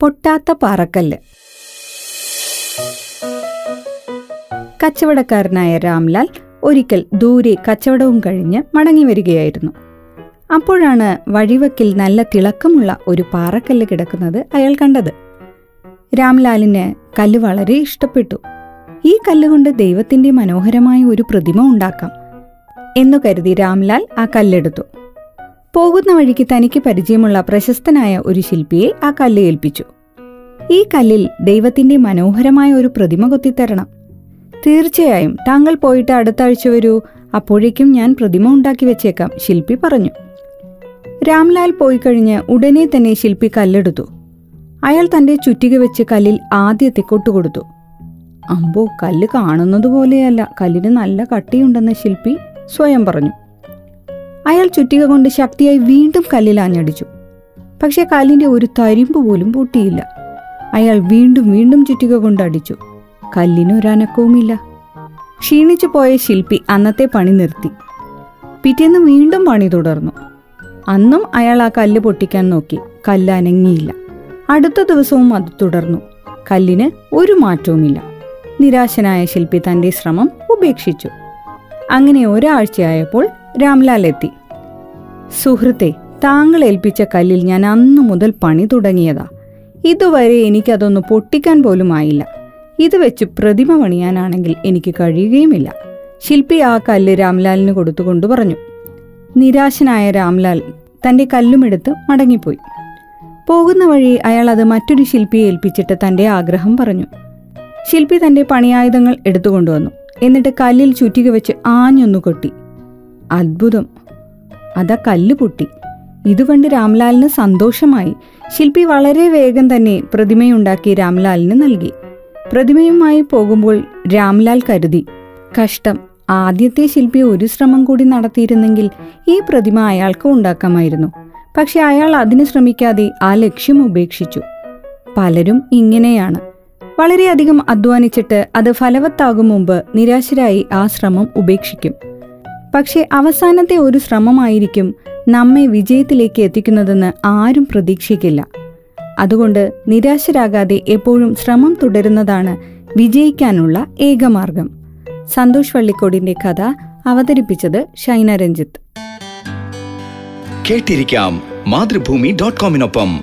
പൊട്ടാത്ത പാറക്കല്ല്. കച്ചവടക്കാരനായ രാംലാൽ ഒരിക്കൽ ദൂരെ കച്ചവടവും കഴിഞ്ഞ് മടങ്ങി വരികയായിരുന്നു. അപ്പോഴാണ് വഴിവക്കിൽ നല്ല തിളക്കമുള്ള ഒരു പാറക്കല്ല് കിടക്കുന്നത് അയാൾ കണ്ടത്. രാംലാലിന് കല്ല് വളരെ ഇഷ്ടപ്പെട്ടു. ഈ കല്ലുകൊണ്ട് ദൈവത്തിന്റെ മനോഹരമായ ഒരു പ്രതിമ ഉണ്ടാക്കാം എന്നു കരുതി രാംലാൽ ആ കല്ലെടുത്തു. പോകുന്ന വഴിക്ക് തനിക്ക് പരിചയമുള്ള പ്രശസ്തനായ ഒരു ശില്പിയെ ആ കല്ല് ഏൽപ്പിച്ചു. ഈ കല്ലിൽ ദൈവത്തിന്റെ മനോഹരമായ ഒരു പ്രതിമ കൊത്തിത്തരണം. തീർച്ചയായും താങ്കൾ പോയിട്ട് അടുത്ത ആഴ്ച വരൂ. അപ്പോഴേക്കും ഞാൻ പ്രതിമ ഉണ്ടാക്കി വെച്ചേക്കാം ശില്പി പറഞ്ഞു. രാംലാൽ പോയി കഴിഞ്ഞ് ഉടനെ തന്നെ ശില്പി കല്ലെടുത്തു. അയാൾ തന്റെ ചുറ്റിക വെച്ച് കല്ലിൽ ആദ്യത്തെ കൊട്ടുകൊടുത്തു അമ്പോ കല്ല് കാണുന്നതുപോലെയല്ല കല്ലിന് നല്ല കട്ടിയുണ്ടെന്ന് ശില്പി സ്വയം പറഞ്ഞു. അയാൾ ചുറ്റിക കൊണ്ട് ശക്തിയായി വീണ്ടും കല്ലിൽ ആഞ്ഞടിച്ചു. പക്ഷെ കല്ലിന്റെ ഒരു തരിമ്പ് പോലും പൊട്ടിയില്ല. അയാൾ വീണ്ടും വീണ്ടും ചുറ്റിക കൊണ്ട് അടിച്ചു. കല്ലിനൊരനക്കവുമില്ല ക്ഷീണിച്ചു പോയ ശില്പി അന്നത്തെ പണി നിർത്തി. പിറ്റേന്ന് വീണ്ടും പണി തുടർന്നു. അന്നും അയാൾ ആ കല്ല് പൊട്ടിക്കാൻ നോക്കി. കല്ല് അനങ്ങിയില്ല. അടുത്ത ദിവസവും അത് തുടർന്നു. കല്ലിന് ഒരു മാറ്റവുമില്ല. നിരാശനായ ശില്പി തന്റെ ശ്രമം ഉപേക്ഷിച്ചു. അങ്ങനെ ഒരാഴ്ചയായപ്പോൾ രാംലാൽ എത്തി സുഹൃത്തെ താങ്കൾ ഏൽപ്പിച്ച കല്ലിൽ ഞാൻ അന്നു മുതൽ പണി തുടങ്ങിയതാ. ഇതുവരെ എനിക്കതൊന്ന് പൊട്ടിക്കാൻ പോലും ആയില്ല. ഇത് വെച്ച് പ്രതിമ പണിയാനാണെങ്കിൽ എനിക്ക് കഴിയുകയുമില്ല. ശില്പി ആ കല്ല് രാംലാലിന് കൊടുത്തുകൊണ്ട് പറഞ്ഞു. നിരാശനായ രാംലാൽ തന്റെ കല്ലുമെടുത്ത് മടങ്ങിപ്പോയി. പോകുന്ന വഴി അയാൾ അത് മറ്റൊരു ശില്പിയെ ഏൽപ്പിച്ചിട്ട് തന്റെ ആഗ്രഹം പറഞ്ഞു. ശില്പി തന്റെ പണിയായുധങ്ങൾ എടുത്തുകൊണ്ടുവന്നു എന്നിട്ട് കല്ലിൽ ചുറ്റിക വെച്ച് ആഞ്ഞൊന്നു കൊട്ടി. അത്ഭുതം. അതാ കല്ല് പൊട്ടി. ഇത് രാംലാലിന് സന്തോഷമായി. ശില്പി വളരെ വേഗം തന്നെ പ്രതിമയുണ്ടാക്കി രാംലാലിന് നൽകി. പ്രതിമയുമായി പോകുമ്പോൾ രാംലാൽ കരുതി കഷ്ടം. ആദ്യത്തെ ശില്പി ഒരു ശ്രമം കൂടി നടത്തിയിരുന്നെങ്കിൽ ഈ പ്രതിമ അയാൾക്ക് ഉണ്ടാക്കാമായിരുന്നു. പക്ഷെ അയാൾ അതിന് ശ്രമിക്കാതെ ആ ലക്ഷ്യം ഉപേക്ഷിച്ചു. പലരും ഇങ്ങനെയാണ്. വളരെയധികം അധ്വാനിച്ചിട്ട് അത് ഫലവത്താകും മുമ്പ് നിരാശരായി ആ ശ്രമം ഉപേക്ഷിക്കും. പക്ഷെ അവസാനത്തെ ഒരു ശ്രമമായിരിക്കും നമ്മെ വിജയത്തിലേക്ക് എത്തിക്കുന്നതെന്ന് ആരും പ്രതീക്ഷിക്കില്ല. അതുകൊണ്ട് നിരാശരാകാതെ എപ്പോഴും ശ്രമം തുടരുന്നതാണ് വിജയിക്കാനുള്ള ഏകമാർഗം. സന്തോഷ് വള്ളിക്കോടിന്റെ കഥ അവതരിപ്പിച്ചത് ഷൈന രഞ്ജിത്ത്. കേട്ടിരിക്കാം മാതൃഭൂമി ഡോട്ട് കോമിനൊപ്പം.